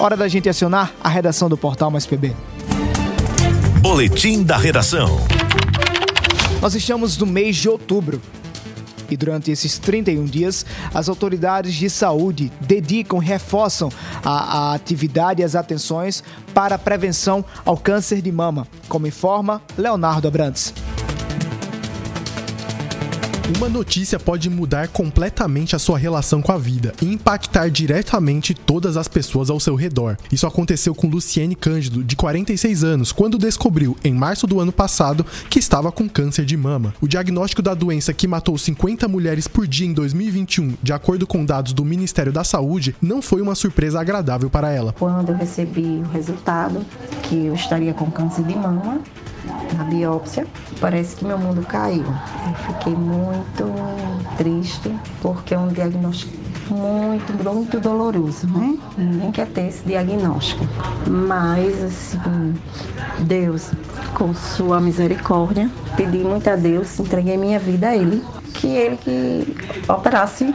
Hora da gente acionar a redação do Portal Mais PB. Boletim da Redação. Nós estamos no mês de outubro. E durante esses 31 dias, as autoridades de saúde dedicam e reforçam a, a atividade e as atenções para a prevenção ao câncer de mama, como informa Leonardo Abrantes. Uma notícia pode mudar completamente a sua relação com a vida e impactar diretamente todas as pessoas ao seu redor. Isso aconteceu com Luciene Cândido, de 46 anos, quando descobriu, em março do ano passado, que estava com câncer de mama. O diagnóstico da doença que matou 50 mulheres por dia em 2021, de acordo com dados do Ministério da Saúde, não foi uma surpresa agradável para ela. Quando eu recebi o resultado que eu estaria com câncer de mama, na biópsia, parece que meu mundo caiu. Eu fiquei muito triste porque é um diagnóstico muito, muito doloroso, né? Ninguém quer ter esse diagnóstico. Mas, assim, Deus, com sua misericórdia, pedi muito a Deus, entreguei minha vida a Ele, que Ele que operasse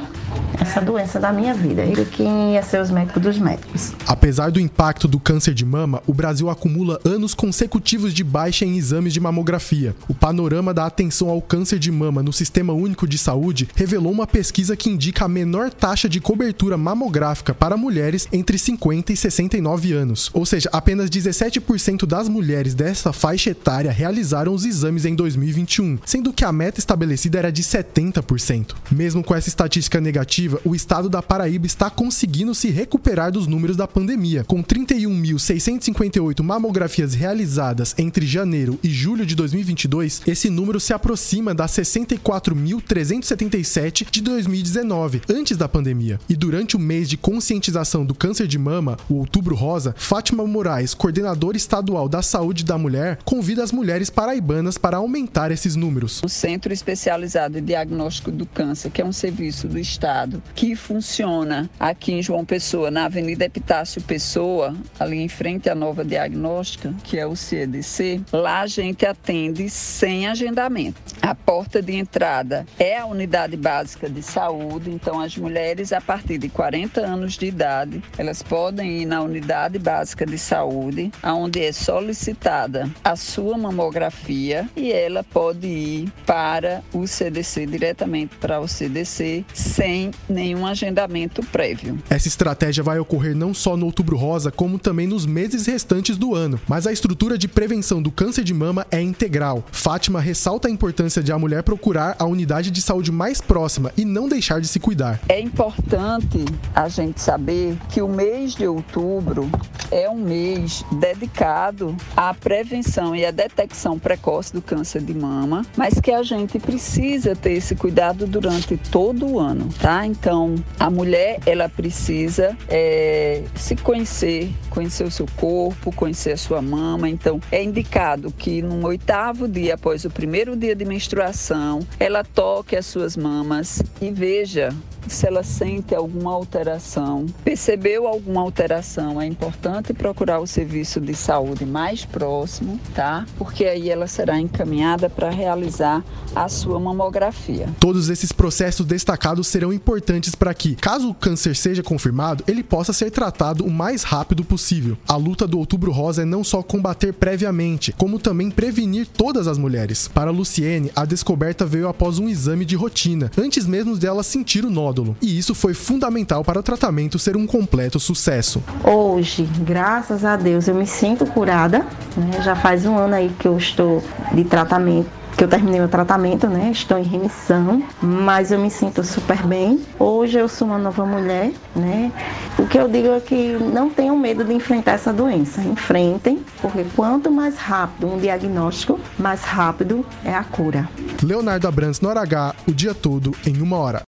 essa doença da minha vida. Ele quem ia ser os médicos dos médicos. Apesar do impacto do câncer de mama, o Brasil acumula anos consecutivos de baixa em exames de mamografia. O panorama da atenção ao câncer de mama no Sistema Único de Saúde revelou uma pesquisa que indica a menor taxa de cobertura mamográfica para mulheres entre 50 e 69 anos. Ou seja, apenas 17% das mulheres dessa faixa etária realizaram os exames em 2021, sendo que a meta estabelecida era de 70%. Mesmo com essa estatística negativa, o estado da Paraíba está conseguindo se recuperar dos números da pandemia, com 31.658 mamografias realizadas entre janeiro e julho de 2022. Esse número se aproxima das 64.377 de 2019, antes da pandemia. E durante o mês de conscientização do câncer de mama, o Outubro Rosa, Fátima Moraes, coordenadora estadual da saúde da mulher, convida as mulheres paraibanas para aumentar esses números. O Centro Especializado em Diagnóstico do Câncer, que é um serviço do Estado que funciona aqui em João Pessoa, na Avenida Epitácio Pessoa, ali em frente à nova diagnóstica, que é o CEDC, lá a gente atende sem agendamento. A porta de entrada é a unidade básica de saúde, então as mulheres a partir de 40 anos de idade, elas podem ir na unidade básica de saúde, onde é solicitada a sua mamografia e ela pode ir para o CDC diretamente para o CDC sem nenhum agendamento prévio. Essa estratégia vai ocorrer não só no Outubro Rosa, como também nos meses restantes do ano. Mas a estrutura de prevenção do câncer de mama é integral. Fátima ressalta a importância de a mulher procurar a unidade de saúde mais próxima e não deixar de se cuidar. É importante a gente saber que o mês de outubro é um mês dedicado à prevenção e à detecção precoce do câncer de mama, mas que a gente precisa ter esse cuidado durante todo o ano, tá? Então, a mulher ela precisa é, se conhecer, conhecer o seu corpo, conhecer a sua mama. Então, é indicado que no oitavo dia após o primeiro dia de menstruação, ela toque as suas mamas e veja se ela sente alguma alteração, percebeu alguma alteração, é importante procurar o serviço de saúde mais próximo, tá? Porque aí ela será encaminhada para realizar a sua mamografia. Todos esses processos destacados serão importantes para que, caso o câncer seja confirmado, ele possa ser tratado o mais rápido possível. A luta do Outubro Rosa é não só combater previamente, como também prevenir todas as mulheres. Para Luciene, a descoberta veio após um exame de rotina, antes mesmo dela sentir o nódulo, e isso foi fundamental para o tratamento ser um completo sucesso. Hoje, graças a Deus, eu me sinto curada. Né? Já faz um ano aí que eu estou de tratamento que eu terminei meu tratamento, né? Estou em remissão, mas eu me sinto super bem. Hoje eu sou uma nova mulher, né? O que eu digo é que não tenham medo de enfrentar essa doença. Enfrentem, porque quanto mais rápido um diagnóstico, mais rápido é a cura. Leonardo Abrantes no H, o dia todo em uma hora.